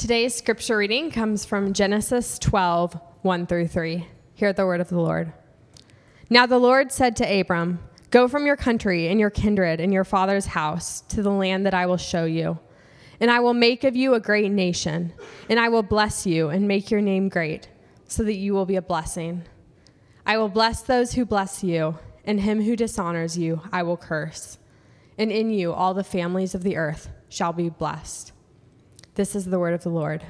Today's scripture reading comes from Genesis 12, 1 through 3. Hear the word of the Lord. Now the Lord said to Abram, Go from your country and your kindred and your father's house to the land that I will show you. And I will make of you a great nation, and I will bless you and make your name great, so that you will be a blessing. I will bless those who bless you, and him who dishonors you I will curse. And in you all the families of the earth shall be blessed. This is the word of the Lord.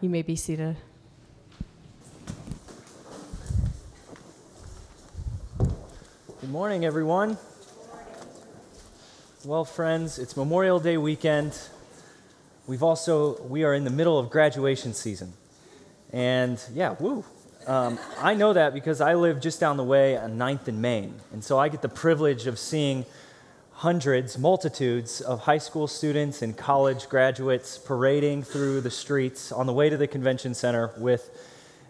You may be seated. Good morning, everyone. Well, friends, it's Memorial Day weekend. We've also we are in the middle of graduation season, and yeah, woo. Um, I know that because I live just down the way on 9th and Main, and so I get the privilege of seeing hundreds, multitudes of high school students and college graduates parading through the streets on the way to the convention center with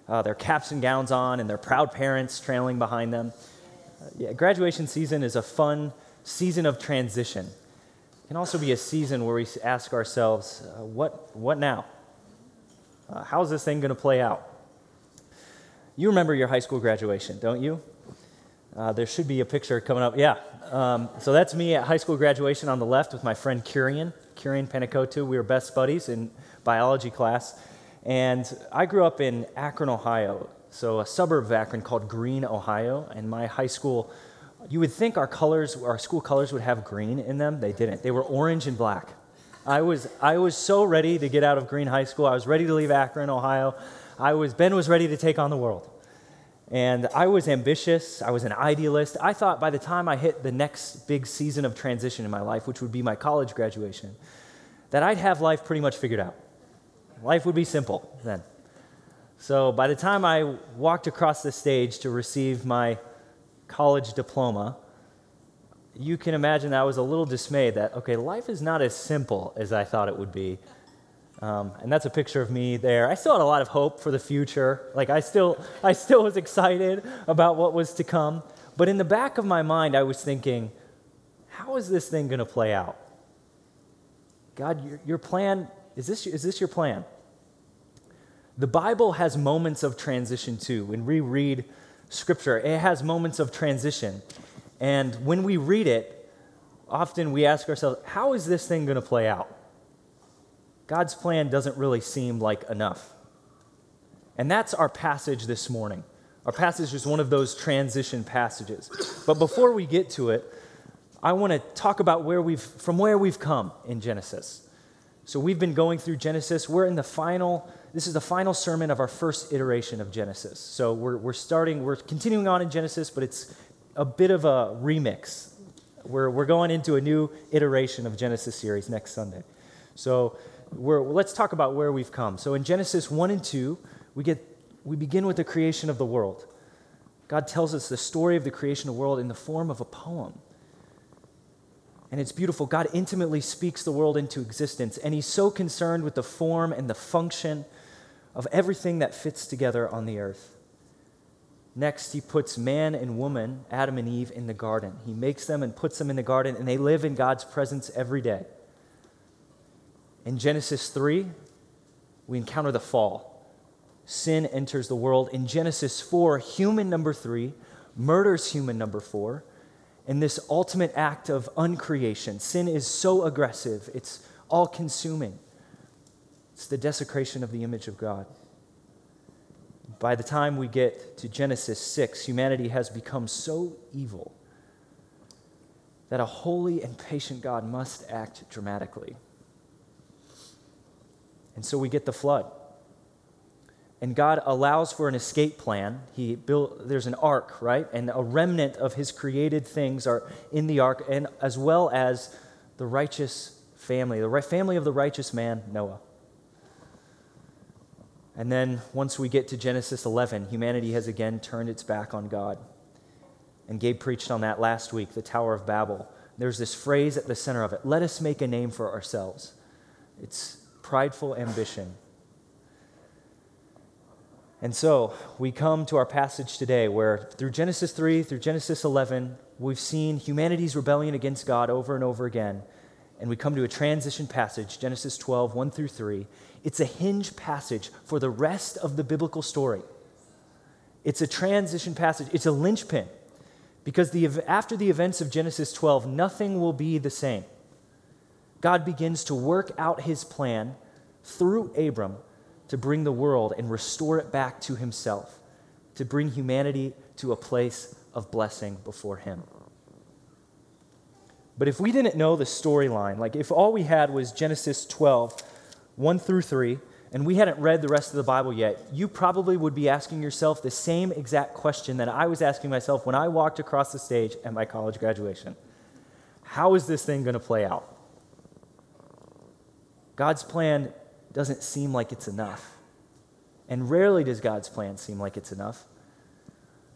uh, their caps and gowns on and their proud parents trailing behind them. Uh, yeah, graduation season is a fun season of transition. It can also be a season where we ask ourselves, uh, what, what now? Uh, how's this thing going to play out? You remember your high school graduation, don't you? Uh, there should be a picture coming up. Yeah, um, so that's me at high school graduation on the left with my friend Kurian, Kurian Panakotu. We were best buddies in biology class. And I grew up in Akron, Ohio, so a suburb of Akron called Green, Ohio. And my high school, you would think our colors, our school colors would have green in them. They didn't. They were orange and black. I was, I was so ready to get out of Green High School. I was ready to leave Akron, Ohio. I was, Ben was ready to take on the world. And I was ambitious, I was an idealist. I thought by the time I hit the next big season of transition in my life, which would be my college graduation, that I'd have life pretty much figured out. Life would be simple then. So by the time I walked across the stage to receive my college diploma, you can imagine I was a little dismayed that, okay, life is not as simple as I thought it would be um, and that's a picture of me there. I still had a lot of hope for the future. Like I still, I still was excited about what was to come. But in the back of my mind, I was thinking, how is this thing going to play out? God, your, your plan, is this, is this your plan? The Bible has moments of transition too. When we read Scripture, it has moments of transition. And when we read it, often we ask ourselves, how is this thing going to play out? God's plan doesn't really seem like enough. And that's our passage this morning. Our passage is one of those transition passages. But before we get to it, I want to talk about where we've from where we've come in Genesis. So we've been going through Genesis. We're in the final this is the final sermon of our first iteration of Genesis. So we're, we're starting, we're continuing on in Genesis, but it's a bit of a remix. We're, we're going into a new iteration of Genesis series next Sunday. So let's talk about where we've come. So in Genesis 1 and 2, we, get, we begin with the creation of the world. God tells us the story of the creation of the world in the form of a poem. And it's beautiful. God intimately speaks the world into existence, and He's so concerned with the form and the function of everything that fits together on the earth. Next, He puts man and woman, Adam and Eve, in the garden. He makes them and puts them in the garden, and they live in God's presence every day. In Genesis 3, we encounter the fall. Sin enters the world. In Genesis 4, human number 3 murders human number 4. In this ultimate act of uncreation, sin is so aggressive, it's all consuming. It's the desecration of the image of God. By the time we get to Genesis 6, humanity has become so evil that a holy and patient God must act dramatically. And so we get the flood. And God allows for an escape plan. He built there's an ark, right? And a remnant of his created things are in the ark and as well as the righteous family, the family of the righteous man Noah. And then once we get to Genesis 11, humanity has again turned its back on God. And Gabe preached on that last week, the Tower of Babel. There's this phrase at the center of it let us make a name for ourselves. It's prideful ambition. And so we come to our passage today where through Genesis 3, through Genesis 11, we've seen humanity's rebellion against God over and over again. and we come to a transition passage, Genesis 12, 1 through 3. It's a hinge passage for the rest of the biblical story. It's a transition passage, it's a linchpin. Because the, after the events of Genesis 12, nothing will be the same. God begins to work out his plan through Abram to bring the world and restore it back to himself, to bring humanity to a place of blessing before him. But if we didn't know the storyline, like if all we had was Genesis 12, 1 through 3, and we hadn't read the rest of the Bible yet, you probably would be asking yourself the same exact question that I was asking myself when I walked across the stage at my college graduation How is this thing going to play out? God's plan doesn't seem like it's enough. And rarely does God's plan seem like it's enough.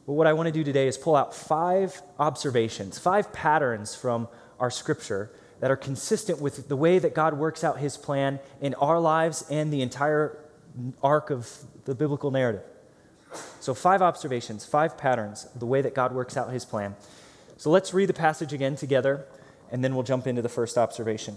But what I want to do today is pull out five observations, five patterns from our scripture that are consistent with the way that God works out his plan in our lives and the entire arc of the biblical narrative. So, five observations, five patterns the way that God works out his plan. So, let's read the passage again together, and then we'll jump into the first observation.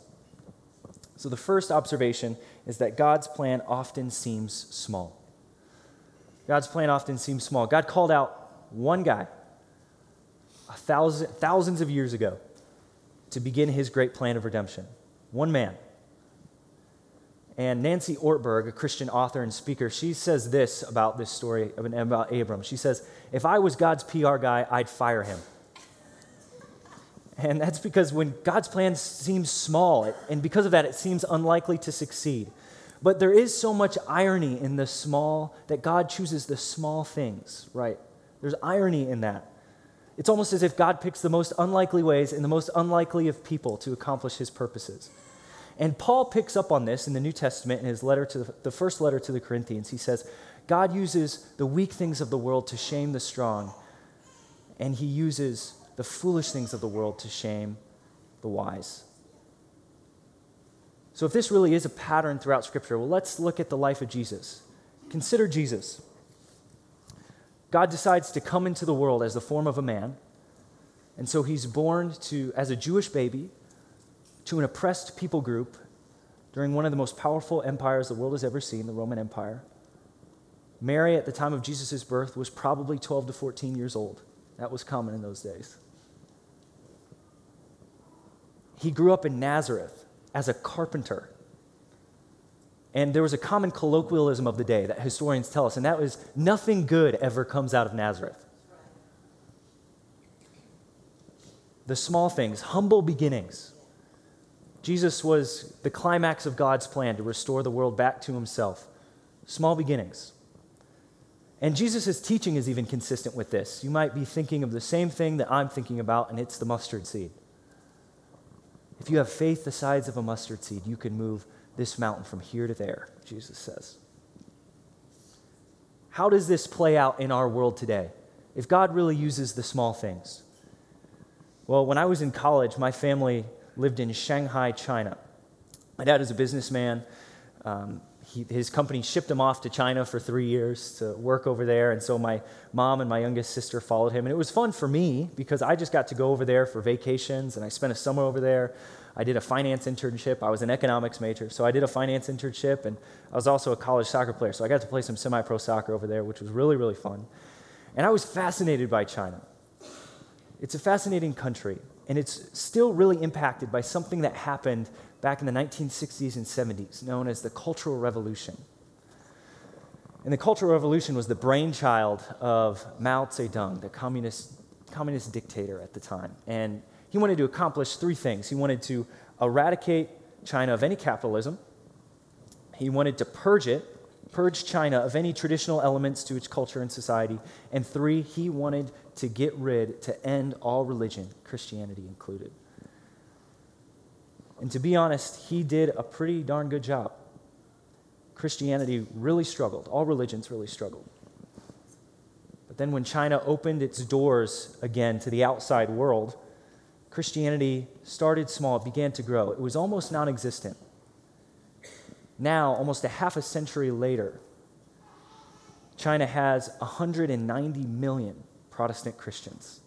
So, the first observation is that God's plan often seems small. God's plan often seems small. God called out one guy a thousand, thousands of years ago to begin his great plan of redemption. One man. And Nancy Ortberg, a Christian author and speaker, she says this about this story about Abram. She says, If I was God's PR guy, I'd fire him. And that's because when God's plan seems small, and because of that, it seems unlikely to succeed. But there is so much irony in the small, that God chooses the small things, right? There's irony in that. It's almost as if God picks the most unlikely ways and the most unlikely of people to accomplish his purposes. And Paul picks up on this in the New Testament in his letter to the, the first letter to the Corinthians. He says, God uses the weak things of the world to shame the strong, and he uses the foolish things of the world to shame the wise. So, if this really is a pattern throughout Scripture, well, let's look at the life of Jesus. Consider Jesus. God decides to come into the world as the form of a man, and so he's born to, as a Jewish baby to an oppressed people group during one of the most powerful empires the world has ever seen, the Roman Empire. Mary, at the time of Jesus' birth, was probably 12 to 14 years old. That was common in those days. He grew up in Nazareth as a carpenter. And there was a common colloquialism of the day that historians tell us, and that was nothing good ever comes out of Nazareth. The small things, humble beginnings. Jesus was the climax of God's plan to restore the world back to himself. Small beginnings. And Jesus' teaching is even consistent with this. You might be thinking of the same thing that I'm thinking about, and it's the mustard seed. If you have faith the size of a mustard seed, you can move this mountain from here to there, Jesus says. How does this play out in our world today? If God really uses the small things? Well, when I was in college, my family lived in Shanghai, China. My dad is a businessman. Um, he, his company shipped him off to China for three years to work over there. And so my mom and my youngest sister followed him. And it was fun for me because I just got to go over there for vacations and I spent a summer over there. I did a finance internship. I was an economics major. So I did a finance internship and I was also a college soccer player. So I got to play some semi pro soccer over there, which was really, really fun. And I was fascinated by China. It's a fascinating country. And it's still really impacted by something that happened back in the 1960s and 70s, known as the Cultural Revolution. And the Cultural Revolution was the brainchild of Mao Zedong, the communist, communist dictator at the time. And he wanted to accomplish three things. He wanted to eradicate China of any capitalism, he wanted to purge it, purge China of any traditional elements to its culture and society. And three, he wanted to get rid, to end all religion, Christianity included. And to be honest, he did a pretty darn good job. Christianity really struggled, all religions really struggled. But then when China opened its doors again to the outside world, Christianity started small, it began to grow. It was almost non existent. Now, almost a half a century later, China has 190 million Protestant Christians.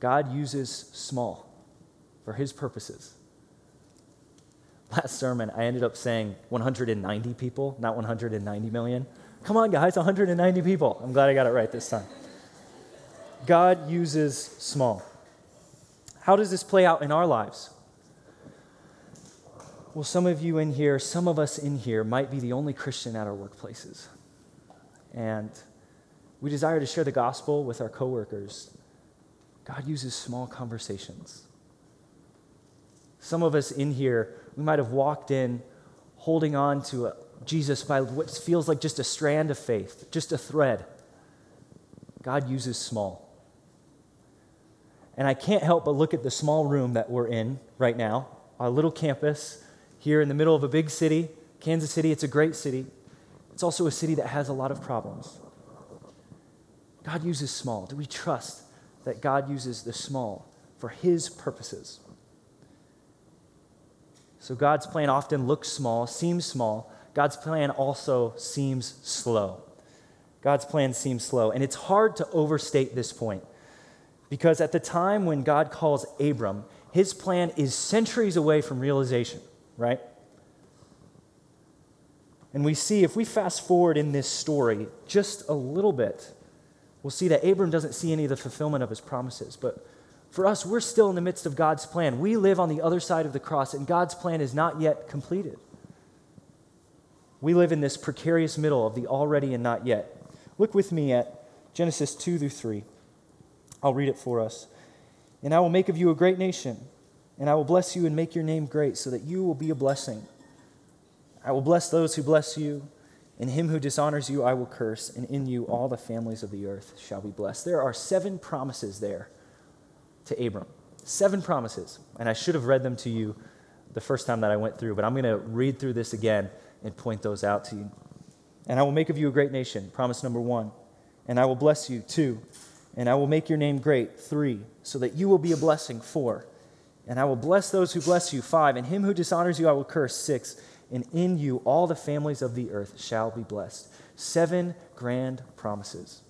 God uses small for his purposes. Last sermon, I ended up saying 190 people, not 190 million. Come on, guys, 190 people. I'm glad I got it right this time. God uses small. How does this play out in our lives? Well, some of you in here, some of us in here might be the only Christian at our workplaces. And we desire to share the gospel with our coworkers. God uses small conversations. Some of us in here, we might have walked in holding on to a, Jesus by what feels like just a strand of faith, just a thread. God uses small. And I can't help but look at the small room that we're in right now, our little campus here in the middle of a big city, Kansas City. It's a great city. It's also a city that has a lot of problems. God uses small. Do we trust that God uses the small for his purposes? So God's plan often looks small, seems small. God's plan also seems slow. God's plan seems slow. And it's hard to overstate this point because at the time when God calls Abram, his plan is centuries away from realization right? And we see, if we fast forward in this story just a little bit, we'll see that Abram doesn't see any of the fulfillment of his promises. But for us, we're still in the midst of God's plan. We live on the other side of the cross, and God's plan is not yet completed. We live in this precarious middle of the already and not yet. Look with me at Genesis 2 through 3. I'll read it for us. And I will make of you a great nation and I will bless you and make your name great, so that you will be a blessing. I will bless those who bless you, and him who dishonors you I will curse, and in you all the families of the earth shall be blessed. There are seven promises there to Abram. Seven promises. And I should have read them to you the first time that I went through, but I'm going to read through this again and point those out to you. And I will make of you a great nation, promise number one. And I will bless you, two. And I will make your name great, three, so that you will be a blessing, four and I will bless those who bless you. Five, and him who dishonors you I will curse. Six, and in you all the families of the earth shall be blessed. Seven grand promises.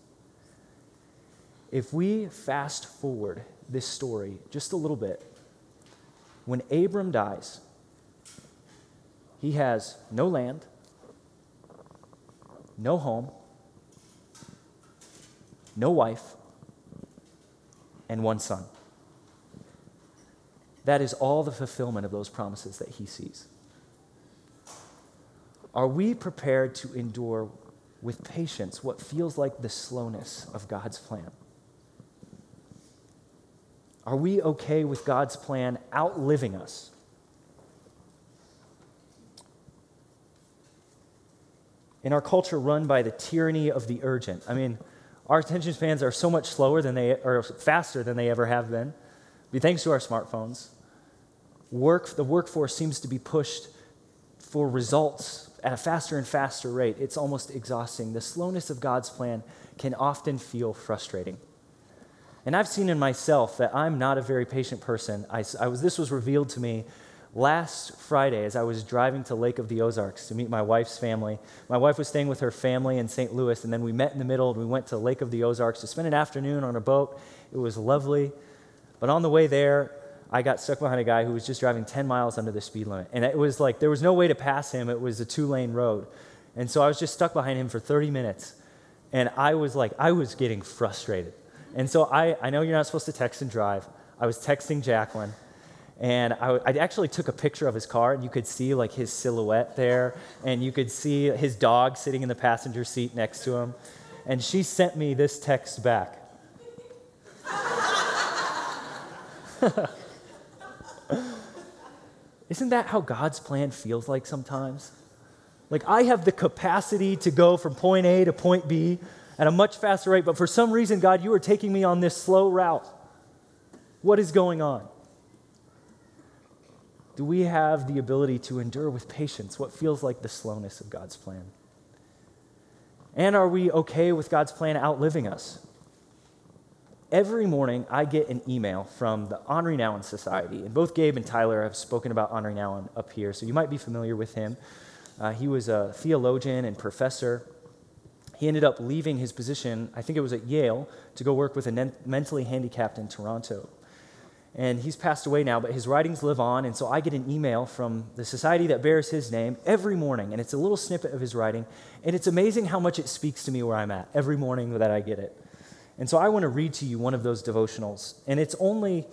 If we fast forward this story just a little bit, when Abram dies, he has no land, no home, no wife, and one son. That is all the fulfillment of those promises that he sees. Are we prepared to endure with patience what feels like the slowness of God's plan? Are we okay with God's plan outliving us? In our culture run by the tyranny of the urgent, I mean, our attention spans are so much slower than they are faster than they ever have been. Thanks to our smartphones work, the workforce seems to be pushed for results at a faster and faster rate. It's almost exhausting. The slowness of God's plan can often feel frustrating. And I've seen in myself that I'm not a very patient person. I, I was, this was revealed to me last Friday as I was driving to Lake of the Ozarks to meet my wife's family. My wife was staying with her family in St. Louis, and then we met in the middle and we went to Lake of the Ozarks to spend an afternoon on a boat. It was lovely. But on the way there, I got stuck behind a guy who was just driving 10 miles under the speed limit. And it was like there was no way to pass him, it was a two lane road. And so I was just stuck behind him for 30 minutes. And I was like, I was getting frustrated. And so I, I know you're not supposed to text and drive. I was texting Jacqueline. And I, I, actually took a picture of his car, and you could see like his silhouette there, and you could see his dog sitting in the passenger seat next to him. And she sent me this text back. Isn't that how God's plan feels like sometimes? Like, I have the capacity to go from point A to point B at a much faster rate, but for some reason, God, you are taking me on this slow route. What is going on? Do we have the ability to endure with patience what feels like the slowness of God's plan? And are we okay with God's plan outliving us? Every morning, I get an email from the Henri Nouwen Society. And both Gabe and Tyler have spoken about Henri Nouwen up here, so you might be familiar with him. Uh, he was a theologian and professor. He ended up leaving his position, I think it was at Yale, to go work with a mentally handicapped in Toronto and he's passed away now, but his writings live on. And so I get an email from the society that bears his name every morning, and it's a little snippet of his writing. And it's amazing how much it speaks to me where I'm at every morning that I get it. And so I want to read to you one of those devotionals, and it's only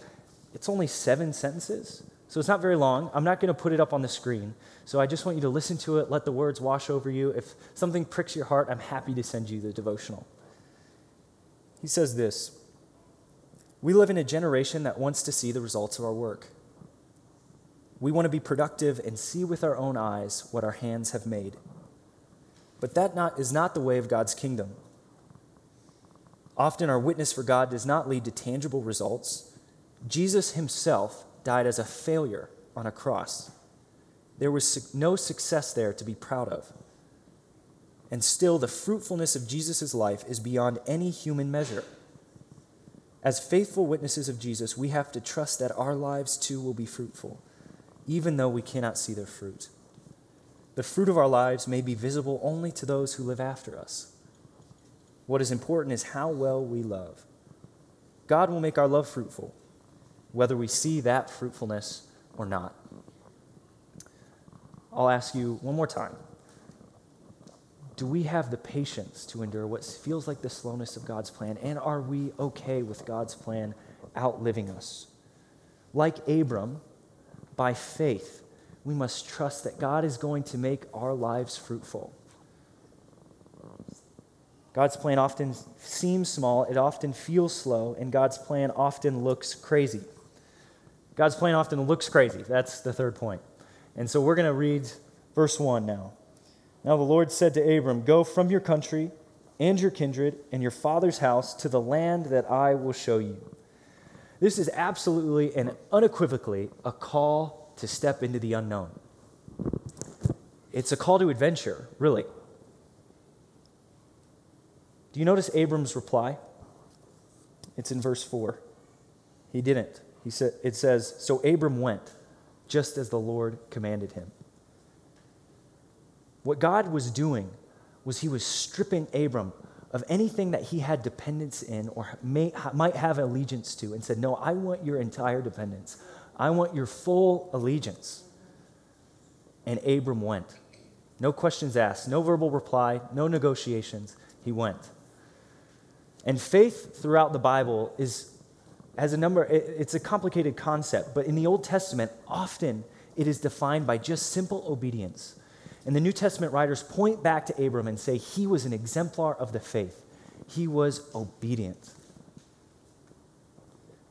it's only seven sentences, so it's not very long. I'm not going to put it up on the screen. So I just want you to listen to it, let the words wash over you. If something pricks your heart, I'm happy to send you the devotional. He says this. We live in a generation that wants to see the results of our work. We want to be productive and see with our own eyes what our hands have made. But that not, is not the way of God's kingdom. Often our witness for God does not lead to tangible results. Jesus himself died as a failure on a cross. There was no success there to be proud of. And still, the fruitfulness of Jesus' life is beyond any human measure. As faithful witnesses of Jesus, we have to trust that our lives too will be fruitful, even though we cannot see their fruit. The fruit of our lives may be visible only to those who live after us. What is important is how well we love. God will make our love fruitful, whether we see that fruitfulness or not. I'll ask you one more time do we have the patience to endure what feels like the slowness of God's plan? And are we okay with God's plan outliving us? Like Abram, by faith, we must trust that God is going to make our lives fruitful. God's plan often seems small, it often feels slow, and God's plan often looks crazy. God's plan often looks crazy. That's the third point. And so we're going to read verse 1 now. Now the Lord said to Abram, Go from your country and your kindred and your father's house to the land that I will show you. This is absolutely and unequivocally a call to step into the unknown. It's a call to adventure, really. Do you notice Abram's reply? It's in verse 4. He didn't. He said, it says, So Abram went, just as the Lord commanded him. What God was doing was he was stripping Abram of anything that he had dependence in or may, might have allegiance to and said, No, I want your entire dependence. I want your full allegiance. And Abram went. No questions asked, no verbal reply, no negotiations. He went. And faith throughout the Bible is has a number it's a complicated concept, but in the Old Testament often it is defined by just simple obedience. And the New Testament writers point back to Abram and say he was an exemplar of the faith. He was obedient.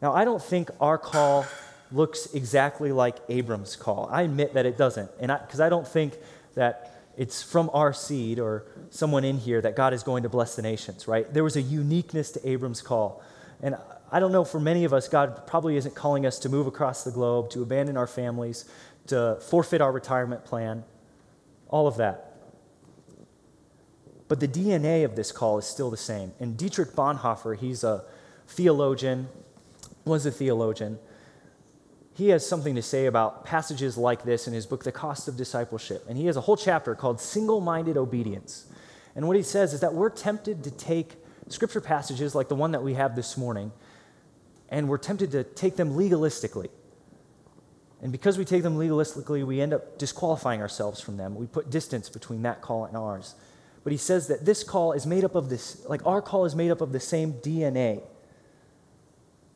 Now, I don't think our call looks exactly like Abram's call. I admit that it doesn't. And because I, I don't think that it's from our seed or someone in here that God is going to bless the nations, right? There was a uniqueness to Abram's call. And I don't know, for many of us, God probably isn't calling us to move across the globe, to abandon our families, to forfeit our retirement plan all of that. But the DNA of this call is still the same. And Dietrich Bonhoeffer, he's a theologian, was a theologian. He has something to say about passages like this in his book, The Cost of Discipleship. And he has a whole chapter called Single Minded Obedience. And what he says is that we're tempted to take scripture passages like the one that we have this morning, and we're tempted to take them legalistically. And because we take them legalistically, we end up disqualifying ourselves from them. We put distance between that call and ours. But he says that this call is made up of this, like our call is made up of the same DNA.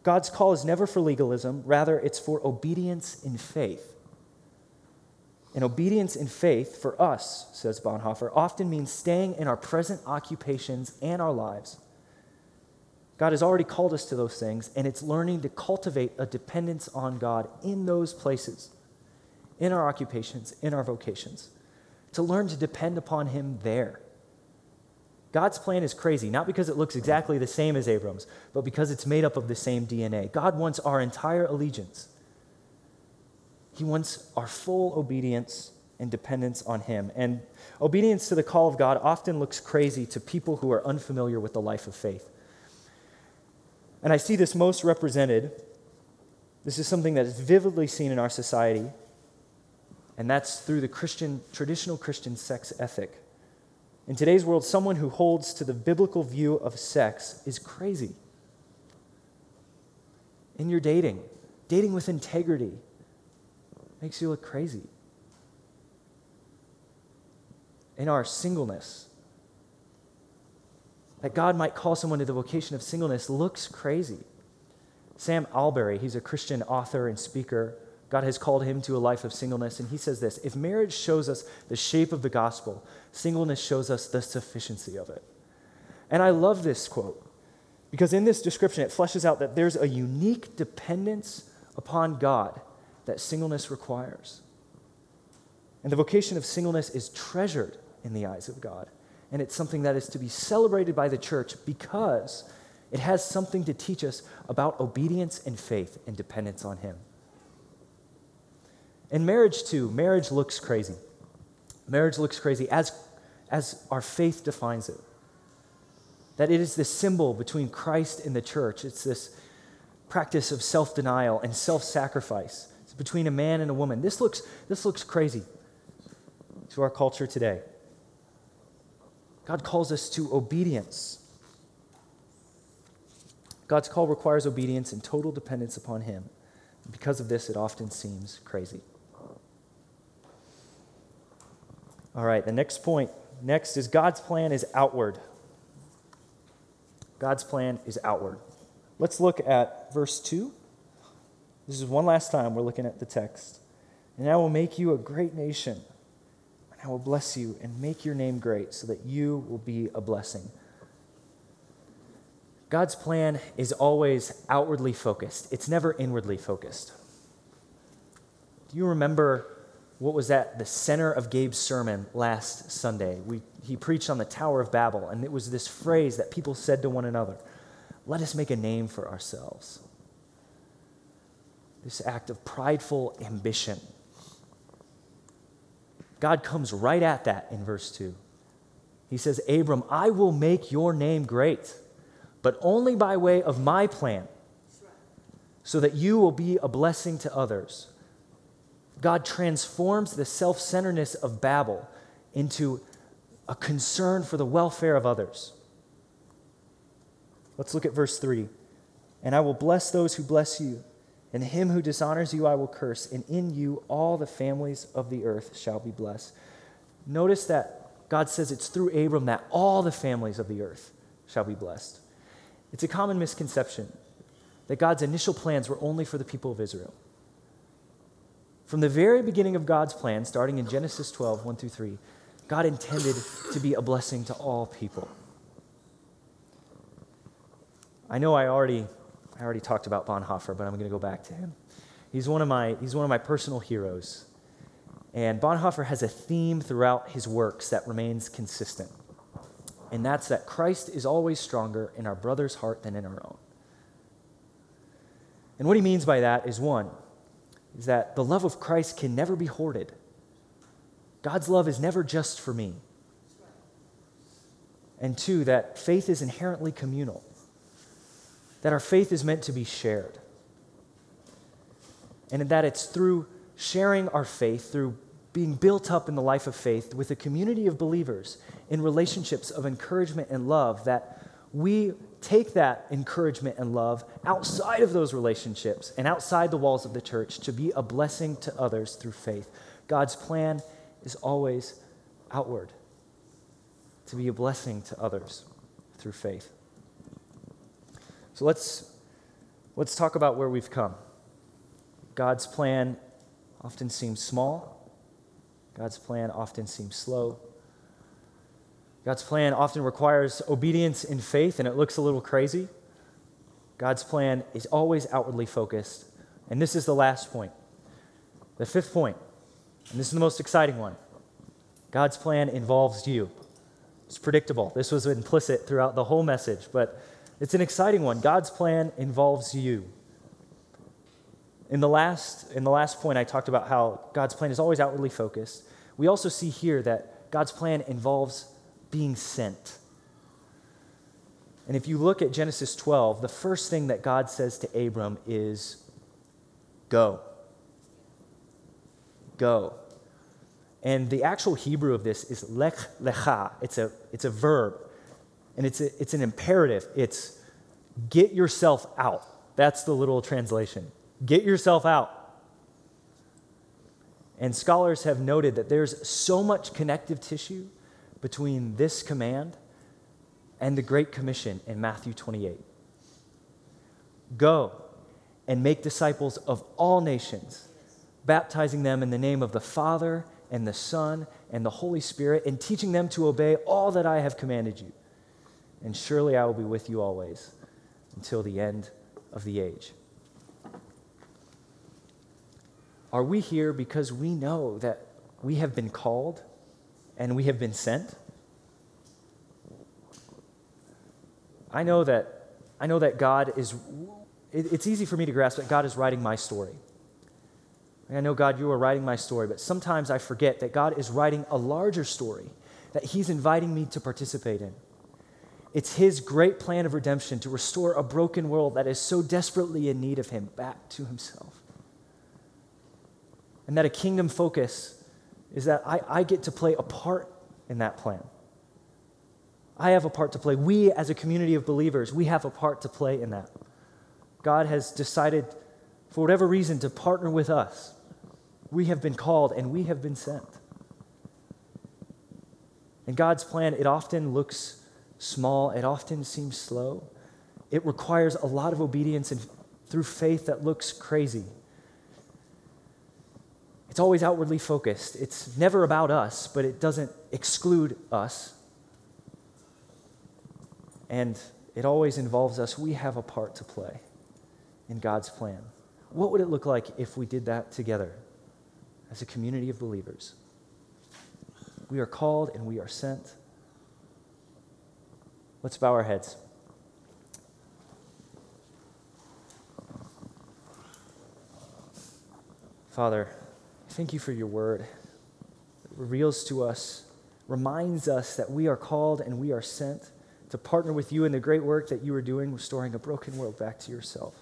God's call is never for legalism, rather, it's for obedience in faith. And obedience in faith for us, says Bonhoeffer, often means staying in our present occupations and our lives God has already called us to those things, and it's learning to cultivate a dependence on God in those places, in our occupations, in our vocations, to learn to depend upon Him there. God's plan is crazy, not because it looks exactly the same as Abram's, but because it's made up of the same DNA. God wants our entire allegiance. He wants our full obedience and dependence on Him. And obedience to the call of God often looks crazy to people who are unfamiliar with the life of faith. And I see this most represented. This is something that is vividly seen in our society, and that's through the Christian, traditional Christian sex ethic. In today's world, someone who holds to the biblical view of sex is crazy. In your dating, dating with integrity makes you look crazy. In our singleness, that God might call someone to the vocation of singleness looks crazy. Sam Allberry, he's a Christian author and speaker. God has called him to a life of singleness, and he says this If marriage shows us the shape of the gospel, singleness shows us the sufficiency of it. And I love this quote because in this description, it fleshes out that there's a unique dependence upon God that singleness requires. And the vocation of singleness is treasured in the eyes of God. And it's something that is to be celebrated by the church because it has something to teach us about obedience and faith and dependence on Him. In marriage, too, marriage looks crazy. Marriage looks crazy as, as our faith defines it. That it is this symbol between Christ and the church. It's this practice of self denial and self sacrifice. Between a man and a woman. This looks, this looks crazy to our culture today. God calls us to obedience. God's call requires obedience and total dependence upon Him. Because of this, it often seems crazy. All right, the next point. Next is God's plan is outward. God's plan is outward. Let's look at verse 2. This is one last time we're looking at the text. And I will make you a great nation I will bless you and make your name great so that you will be a blessing. God's plan is always outwardly focused, it's never inwardly focused. Do you remember what was at the center of Gabe's sermon last Sunday? We, he preached on the Tower of Babel, and it was this phrase that people said to one another Let us make a name for ourselves. This act of prideful ambition God comes right at that in verse 2. He says, Abram, I will make your name great, but only by way of my plan, so that you will be a blessing to others. God transforms the self centeredness of Babel into a concern for the welfare of others. Let's look at verse 3. And I will bless those who bless you and him who dishonors you I will curse, and in you all the families of the earth shall be blessed. Notice that God says it's through Abram that all the families of the earth shall be blessed. It's a common misconception that God's initial plans were only for the people of Israel. From the very beginning of God's plan, starting in Genesis 12, 1 through 3, God intended to be a blessing to all people. I know I already I already talked about Bonhoeffer, but I'm going to go back to him. He's one of my, he's one of my personal heroes. And Bonhoeffer has a theme throughout his works that remains consistent. And that's that Christ is always stronger in our brother's heart than in our own. And what he means by that is one, is that the love of Christ can never be hoarded. God's love is never just for me. And two, that faith is inherently communal that our faith is meant to be shared. And that it's through sharing our faith, through being built up in the life of faith with a community of believers in relationships of encouragement and love, that we take that encouragement and love outside of those relationships and outside the walls of the church to be a blessing to others through faith. God's plan is always outward, to be a blessing to others through faith. So let's, let's talk about where we've come. God's plan often seems small, God's plan often seems slow. God's plan often requires obedience in faith, and it looks a little crazy. God's plan is always outwardly focused. And this is the last point. The fifth point, and this is the most exciting one God's plan involves you. It's predictable. This was implicit throughout the whole message, but it's an exciting one. God's plan involves you. In the, last, in the last point, I talked about how God's plan is always outwardly focused. We also see here that God's plan involves being sent. And if you look at Genesis 12, the first thing that God says to Abram is, Go. Go. And the actual Hebrew of this is lech lecha. It's a, it's a verb, and it's, a, it's an imperative. It's get yourself out. That's the literal translation. Get yourself out. And scholars have noted that there's so much connective tissue between this command and the Great Commission in Matthew 28. Go and make disciples of all nations, baptizing them in the name of the Father and the Son and the Holy Spirit, and teaching them to obey all that I have commanded you. And surely I will be with you always until the end of the age. Are we here because we know that we have been called and we have been sent? I know that I know that God is it's easy for me to grasp that God is writing my story. I know God you are writing my story, but sometimes I forget that God is writing a larger story that he's inviting me to participate in. It's his great plan of redemption to restore a broken world that is so desperately in need of him back to himself and that a kingdom focus is that I, I get to play a part in that plan. I have a part to play. We, as a community of believers, we have a part to play in that. God has decided, for whatever reason, to partner with us. We have been called and we have been sent. And God's plan, it often looks small, it often seems slow. It requires a lot of obedience and through faith that looks crazy. It's always outwardly focused. It's never about us, but it doesn't exclude us. And it always involves us. We have a part to play in God's plan. What would it look like if we did that together as a community of believers? We are called and we are sent. Let's bow our heads. Father, Thank you for your word. It reveals to us, reminds us that we are called and we are sent to partner with you in the great work that you are doing, restoring a broken world back to yourself.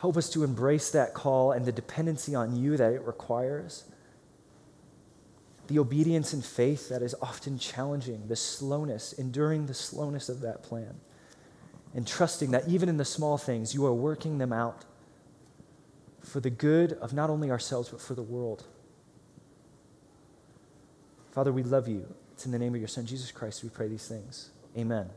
Help us to embrace that call and the dependency on you that it requires. The obedience and faith that is often challenging, the slowness, enduring the slowness of that plan, and trusting that even in the small things, you are working them out for the good of not only ourselves, but for the world. Father, we love you. It's in the name of your Son, Jesus Christ, we pray these things. Amen.